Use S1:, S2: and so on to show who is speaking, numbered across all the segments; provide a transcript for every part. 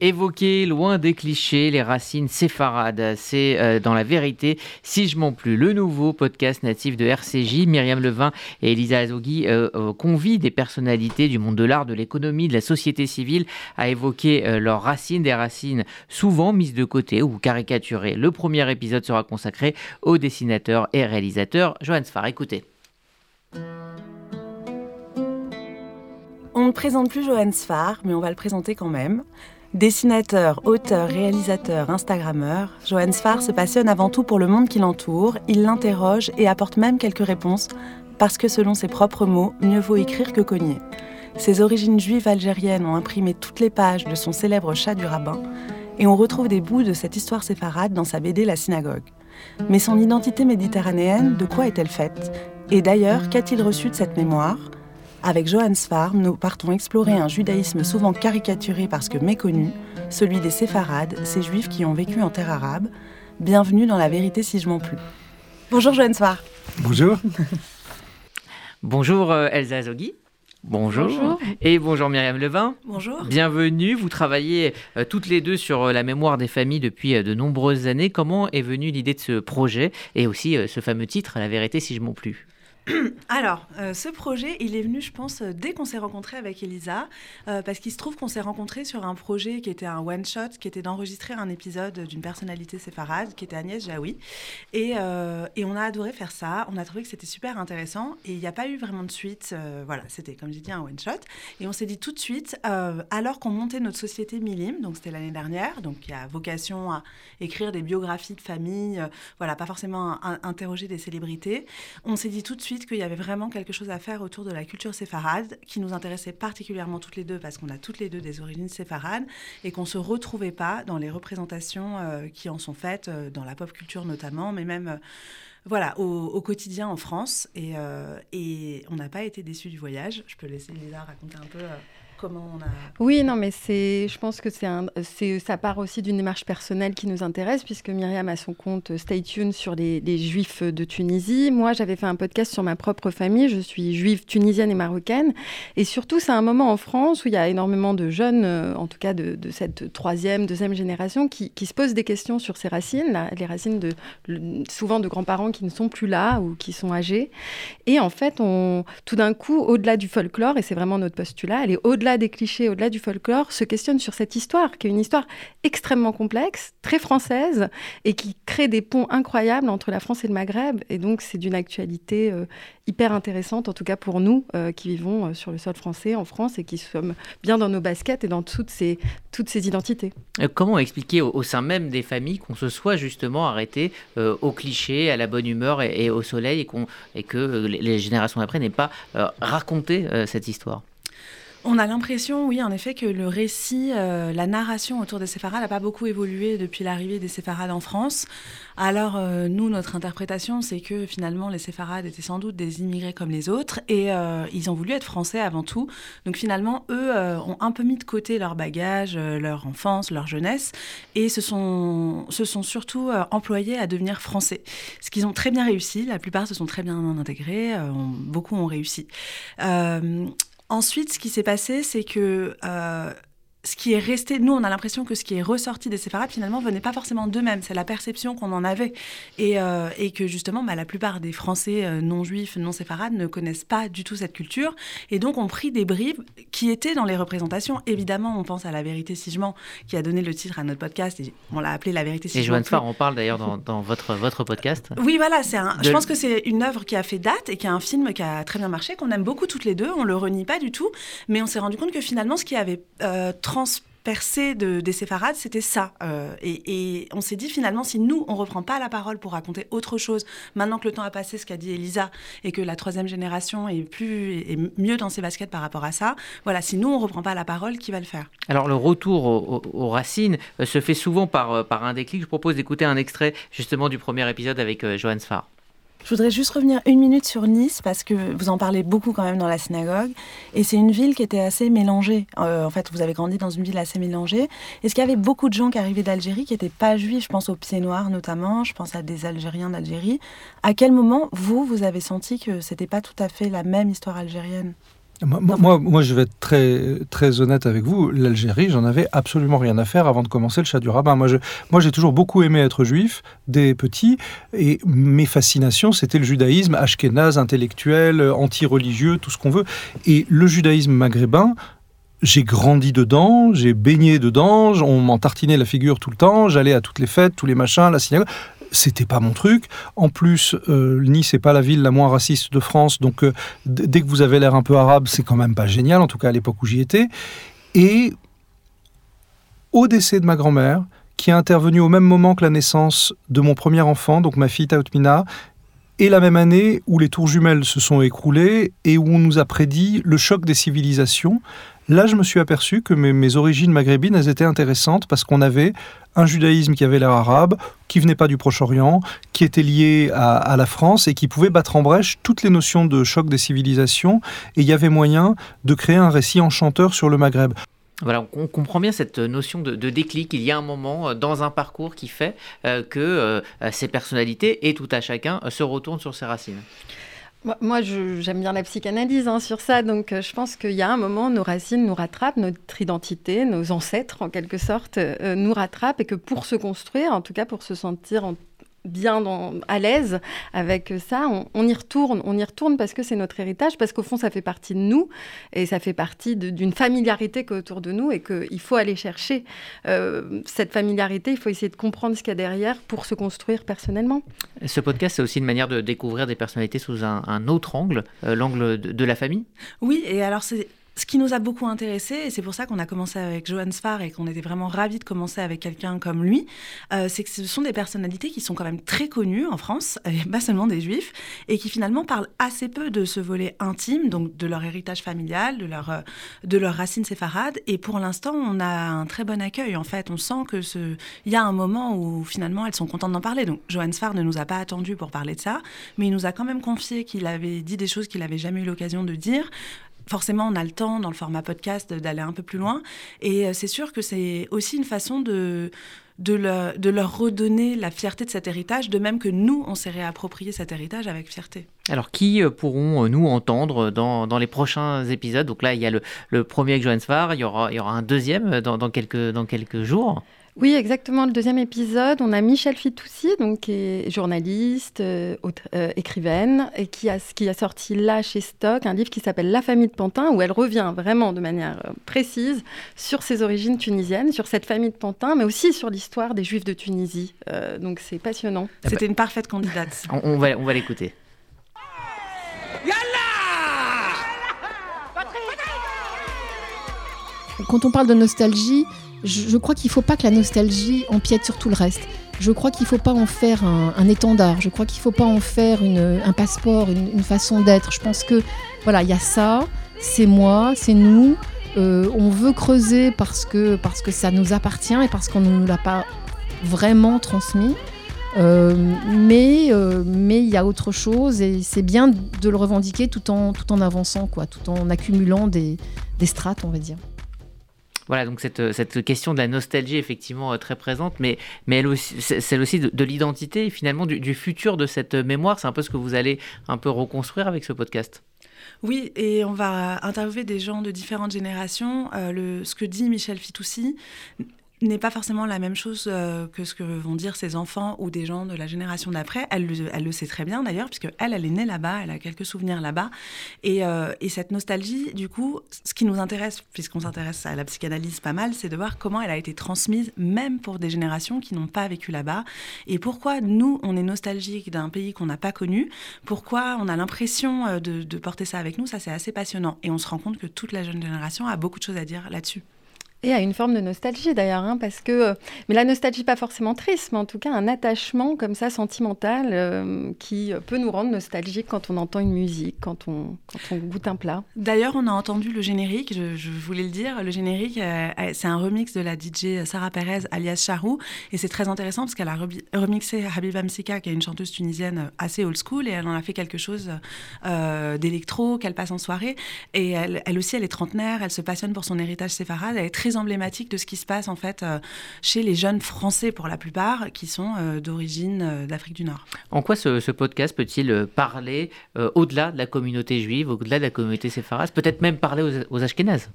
S1: Évoquer loin des clichés les racines séfarades, c'est euh, dans la vérité si je m'en plus. Le nouveau podcast natif de RCJ, Myriam Levin et Elisa Azogui euh, euh, convient des personnalités du monde de l'art, de l'économie, de la société civile à évoquer leurs racines, des racines souvent mises de côté ou caricaturées. Le premier épisode sera consacré au dessinateur et réalisateur Johan Sfar. Écoutez.
S2: On ne présente plus Johan Sfar, mais on va le présenter quand même. Dessinateur, auteur, réalisateur, Instagrammeur, Johan Sfar se passionne avant tout pour le monde qui l'entoure, il l'interroge et apporte même quelques réponses, parce que selon ses propres mots, mieux vaut écrire que cogner. Ses origines juives algériennes ont imprimé toutes les pages de son célèbre chat du rabbin, et on retrouve des bouts de cette histoire séfarade dans sa BD La Synagogue. Mais son identité méditerranéenne, de quoi est-elle faite? Et d'ailleurs, qu'a-t-il reçu de cette mémoire? Avec Johannes Sfar, nous partons explorer un judaïsme souvent caricaturé parce que méconnu, celui des séfarades, ces juifs qui ont vécu en terre arabe. Bienvenue dans La vérité si je m'en plus. Bonjour Johannes Sfar.
S3: Bonjour.
S1: bonjour euh, Elsa Zogui. Bonjour. Et bonjour Myriam Levin.
S2: Bonjour.
S1: Bienvenue. Vous travaillez euh, toutes les deux sur euh, la mémoire des familles depuis de nombreuses années. Comment est venue l'idée de ce projet et aussi ce fameux titre, La vérité si je m'en plus
S2: Alors, euh, ce projet, il est venu, je pense, euh, dès qu'on s'est rencontré avec Elisa, euh, parce qu'il se trouve qu'on s'est rencontré sur un projet qui était un one-shot, qui était d'enregistrer un épisode d'une personnalité séfarade, qui était Agnès Jaoui. Et, on a adoré faire ça, on a trouvé que c'était super intéressant, et il n'y a pas eu vraiment de suite. voilà, c'était, comme j'ai dit, un one-shot. Et on s'est dit tout de suite, alors qu'on montait notre société Milim, donc c'était l'année dernière, donc qui a vocation à écrire des biographies de famille, voilà, pas forcément interroger des célébrités, on s'est dit tout de suite qu'il y avait vraiment quelque chose à faire autour de la culture séfarade, qui nous intéressait particulièrement toutes les deux, parce qu'on a toutes les deux des origines séfarades, et qu'on ne se retrouvait pas dans les représentations euh, qui en sont faites, euh, dans la pop culture notamment, mais même... Euh, voilà, au, quotidien en France. Et, on n'a pas été déçus du voyage. Je peux laisser Lisa raconter un peu
S4: Oui, non, mais c'est, je pense que c'est un, c'est, ça part aussi d'une démarche personnelle qui nous intéresse, puisque Myriam a son compte Stay Tuned sur les, Juifs de Tunisie. Moi, j'avais fait un podcast sur ma propre famille. Je suis juive tunisienne et marocaine. Et surtout, c'est un moment en France où il y a énormément de jeunes, euh, en tout cas de, cette troisième, deuxième génération, qui, se posent des questions sur ces racines, les racines de souvent de grands-parents qui ne sont plus là ou qui sont âgés. Et en fait, on, tout d'un coup, au-delà du folklore, et c'est vraiment notre postulat, elle est au-delà des clichés, au-delà du folklore, se questionne sur cette histoire, qui est une histoire extrêmement complexe, très française, et qui crée des ponts incroyables entre la France et le Maghreb. Et donc, c'est d'une actualité euh, hyper intéressante, en tout cas pour nous euh, qui vivons euh, sur le sol français, en France, et qui sommes bien dans nos baskets et dans toutes ces, toutes ces identités.
S1: comment expliquer au, sein même des familles qu'on se soit justement arrêté aux clichés, à la bonne humeur et, au soleil, et, et que les générations d'après n'aient pas raconté cette histoire?
S2: On a l'impression, oui, en effet, que le récit, euh, la narration autour des séfarades n'a pas beaucoup évolué depuis l'arrivée des séfarades en France. Alors, euh, nous, notre interprétation, c'est que finalement, les séfarades étaient sans doute des immigrés comme les autres et euh, ils ont voulu être français avant tout. Donc, finalement, eux ont un peu mis de côté leur bagage, leur enfance, leur jeunesse et se sont surtout employés à devenir français. Ce qu'ils ont très bien réussi. La plupart se sont très bien intégrés. beaucoup ont réussi. Ensuite, ce qui s'est passé, c'est que euh, ce qui est resté, nous, on a l'impression que ce qui est ressorti des séfarades, finalement, venait pas forcément d'eux-mêmes. C'est la perception qu'on en avait. Et, euh, et que, justement, bah, la plupart des Français euh, non-juifs, non-séfarades ne connaissent pas du tout cette culture. Et donc, ont pris des bribes qui étaient dans les représentations. Évidemment, on pense à La vérité si je mens, qui a donné le titre à notre podcast. Et on l'a appelé La vérité si
S1: et
S2: je mens.
S1: Et Joanne on parle d'ailleurs dans, dans, votre, votre podcast.
S2: Oui, voilà. C'est un, Je pense que c'est une œuvre qui a fait date et qui a un film qui a très bien marché, qu'on aime beaucoup toutes les deux. On le renie pas du tout. Mais on s'est rendu compte que finalement, ce qui avait euh, transpercé de, des séfarades, c'était ça. Euh, et, on s'est dit finalement, si nous, on reprend pas la parole pour raconter autre chose, maintenant que le temps a passé, ce qu'a dit Elisa, et que la troisième génération est, plus, est mieux dans ses baskets par rapport à ça, voilà, si nous, on reprend pas la parole, qui va le faire?
S1: Alors le retour aux, racines euh, se fait souvent par, par un déclic. Je propose d'écouter un extrait justement du premier épisode avec Johan Sfar.
S2: Je voudrais juste revenir une minute sur Nice parce que vous en parlez beaucoup quand même dans la synagogue. Et c'est une ville qui était assez mélangée. Euh, en fait, vous avez grandi dans une ville assez mélangée. Est-ce qu'il y avait beaucoup de gens qui arrivaient d'Algérie qui n'étaient pas juifs? Je pense aux pieds noirs notamment. Je pense à des Algériens d'Algérie. À quel moment, vous, vous avez senti que c'était pas tout à fait la même histoire algérienne?
S3: Moi, moi, je vais être très, très honnête avec vous. L'Algérie, j'en avais absolument rien à faire avant de commencer le chat du rabbin. Moi, je, moi, j'ai toujours beaucoup aimé être juif, des petits, et mes fascinations, c'était le judaïsme ashkénaze, intellectuel, anti-religieux, tout ce qu'on veut. Et le judaïsme maghrébin, j'ai grandi dedans, j'ai baigné dedans, on m'en tartinait la figure tout le temps, j'allais à toutes les fêtes, tous les machins, la synagogue c'était pas mon truc. En plus, euh, Nice n'est pas la ville la moins raciste de France, donc euh, dès que vous avez l'air un peu arabe, c'est quand même pas génial, en tout cas à l'époque où j'y étais. Et au décès de ma grand-mère, qui est intervenu au même moment que la naissance de mon premier enfant, donc ma fille Tautmina, et la même année où les tours jumelles se sont écroulées et où on nous a prédit le choc des civilisations, là je me suis aperçu que mes, origines maghrébines, étaient intéressantes parce qu'on avait un judaïsme qui avait l'air arabe, qui venait pas du Proche-Orient, qui était lié à, la France et qui pouvait battre en brèche toutes les notions de choc des civilisations. Et il y avait moyen de créer un récit enchanteur sur le Maghreb.
S1: Voilà, on comprend bien cette notion de, déclic. Il y a un moment euh, dans un parcours qui fait euh, que euh, ces personnalités et tout à chacun se retournent sur ses racines.
S4: Moi, j'aime bien la psychanalyse hein, sur ça, donc euh, je pense qu'il y a un moment, nos racines nous rattrapent, notre identité, nos ancêtres en quelque sorte euh, nous rattrapent, et que pour se construire, en tout cas pour se sentir en bien à l'aise avec ça, on, y retourne. On y retourne parce que c'est notre héritage, parce qu'au fond, ça fait partie de nous et ça fait partie d'une familiarité qui autour de nous et qu'il faut aller chercher euh, cette familiarité. Il faut essayer de comprendre ce qu'il y a derrière pour se construire personnellement.
S1: Ce podcast, c'est aussi une manière de découvrir des personnalités sous un, autre angle, euh, l'angle de, de la famille?
S2: Oui, et alors c'est ce qui nous a beaucoup intéressé, et c'est pour ça qu'on a commencé avec Johan Sfar et qu'on était vraiment ravis de commencer avec quelqu'un comme lui, euh, c'est que ce sont des personnalités qui sont quand même très connues en France, et pas seulement des juifs, et qui finalement parlent assez peu de ce volet intime, donc de leur héritage familial, de leur, euh, de leurs racines séfarades. Et pour l'instant, on a un très bon accueil. En fait, on sent que ce, il y a un moment où finalement elles sont contentes d'en parler. Donc Johan Sfar ne nous a pas attendu pour parler de ça, mais il nous a quand même confié qu'il avait dit des choses qu'il n'avait jamais eu l'occasion de dire forcément, on a le temps dans le format podcast d'aller un peu plus loin. Et euh, c'est sûr que c'est aussi une façon de, de, leur redonner la fierté de cet héritage, de même que nous, on s'est réapproprié cet héritage avec fierté.
S1: Alors, qui euh, pourront euh, nous entendre dans, les prochains épisodes? Donc là, il y a le, premier avec Johan Svar, il y aura, il y aura un deuxième dans, quelques, dans quelques jours.
S4: Oui, exactement. Le deuxième épisode, on a Michel Fitoussi, donc, qui est journaliste, euh, euh, écrivaine, et qui a, qui a sorti là chez Stock un livre qui s'appelle La famille de Pantin, où elle revient vraiment de manière euh, précise sur ses origines tunisiennes, sur cette famille de Pantin, mais aussi sur l'histoire des Juifs de Tunisie. donc c'est passionnant.
S2: C'était une parfaite candidate.
S1: on, va, on va l'écouter.
S5: Quand on parle de nostalgie, je, crois qu'il ne faut pas que la nostalgie empiète sur tout le reste. Je crois qu'il ne faut pas en faire un, étendard. Je crois qu'il ne faut pas en faire un passeport, une, façon d'être. Je pense que voilà, il y a ça, c'est moi, c'est nous. Euh, on veut creuser parce que, parce que ça nous appartient et parce qu'on ne nous l'a pas vraiment transmis. Euh, mais euh, mais il y a autre chose et c'est bien de le revendiquer tout en, tout en avançant, quoi, tout en accumulant des, des strates, on va dire.
S1: Voilà, donc cette, cette, question de la nostalgie effectivement euh, très présente, mais, mais elle aussi, celle aussi de, l'identité et finalement du, futur de cette mémoire. C'est un peu ce que vous allez un peu reconstruire avec ce podcast.
S2: Oui, et on va interviewer des gens de différentes générations. Euh, le, ce que dit Michel Fitoussi n'est pas forcément la même chose euh, que ce que vont dire ses enfants ou des gens de la génération d'après. Elle, elle, le sait très bien d'ailleurs, puisque elle, elle est née là-bas, elle a quelques souvenirs là-bas. Et, euh, et, cette nostalgie, du coup, ce qui nous intéresse, puisqu'on s'intéresse à la psychanalyse pas mal, c'est de voir comment elle a été transmise, même pour des générations qui n'ont pas vécu là-bas. Et pourquoi nous, on est nostalgique d'un pays qu'on n'a pas connu, pourquoi on a l'impression euh, de porter ça avec nous, ça c'est assez passionnant. Et on se rend compte que toute la jeune génération a beaucoup de choses à dire là-dessus.
S4: Et à une forme de nostalgie d'ailleurs, hein, parce que, euh, mais la nostalgie pas forcément triste, mais en tout cas un attachement comme ça sentimental euh, qui peut nous rendre nostalgiques quand on entend une musique, quand on, quand on goûte un plat.
S2: D'ailleurs, on a entendu le générique, je, voulais le dire, le générique, euh, c'est un remix de la DJ Sarah Perez alias Charou, et c'est très intéressant parce qu'elle a remixé Habiba Msika, qui est une chanteuse tunisienne assez old school, et elle en a fait quelque chose d'électro qu'elle passe en soirée, et elle, elle aussi, elle est trentenaire, elle se passionne pour son héritage séfarade, elle est très très emblématique de ce qui se passe en fait chez les jeunes Français pour la plupart, qui sont d'origine d'Afrique du Nord.
S1: En quoi ce, podcast peut-il parler au-delà de la communauté juive, au-delà de la communauté séfarade, peut-être même parler aux, aux Ashkénazes?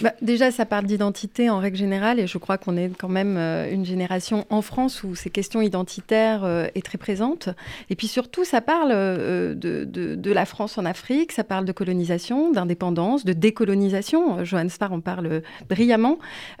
S4: Bah, Déjà, ça parle d'identité en règle générale, et je crois qu'on est quand même une génération en France où ces questions identitaires est très présente. Et puis surtout, ça parle de, de, de la France en Afrique, ça parle de colonisation, d'indépendance, de décolonisation. Johan Spar en parle brillamment.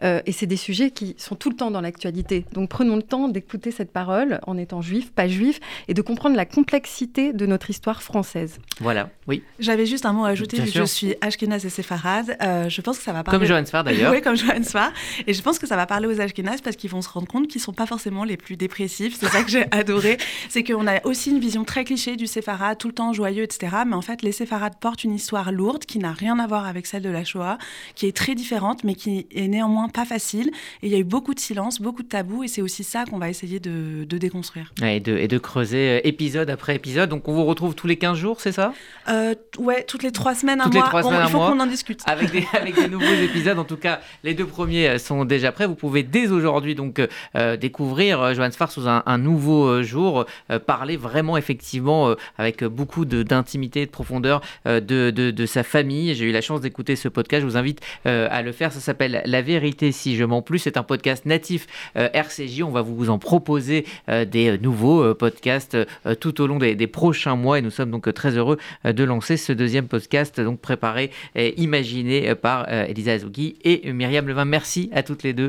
S4: Euh, et c'est des sujets qui sont tout le temps dans l'actualité. Donc prenons le temps d'écouter cette parole en étant juif, pas juif, et de comprendre la complexité de notre histoire française.
S1: Voilà, oui.
S2: J'avais juste un mot à ajouter, je suis ashkénaze et séfarade. Euh, je pense que ça va parler...
S1: Comme Johan Spar d'ailleurs.
S2: oui, comme Johan Spar. Et je pense que ça va parler aux ashkénazes parce qu'ils vont se rendre compte qu'ils ne sont pas forcément les plus dépressifs. C'est ça que j'ai adoré. C'est qu'on a aussi une vision très cliché du séfarade, tout le temps joyeux, etc. Mais en fait, les séfarades portent une histoire lourde qui n'a rien à voir avec celle de la Shoah, qui est très différente, mais qui est néanmoins pas facile. Et il y a eu beaucoup de silence, beaucoup de tabous, et c'est aussi ça qu'on va essayer de, déconstruire.
S1: et, de, et, de, creuser euh, épisode après épisode. Donc on vous retrouve tous les 15 jours, c'est ça?
S2: Euh, Ouais, toutes les 3 semaines,
S1: toutes
S2: un
S1: les mois.
S2: Semaines,
S1: il faut
S2: qu'on en discute.
S1: Avec des, avec des nouveaux épisodes. En tout cas, les deux premiers euh, sont déjà prêts. Vous pouvez dès aujourd'hui donc découvrir Johan Sfar sous un, nouveau jour, parler vraiment effectivement avec beaucoup d'intimité, de, de profondeur de, de, de sa famille. J'ai eu la chance d'écouter ce podcast. Je vous invite euh, à le faire. Ça s'appelle La vérité si je m'en plus. C'est un podcast natif euh, RCJ. On va vous en proposer euh, des nouveaux podcasts tout au long des, prochains mois. Et nous sommes donc très heureux de lancer ce deuxième podcast, donc préparé et imaginé par Elisa Azougui et Myriam Levin. Merci à toutes les deux.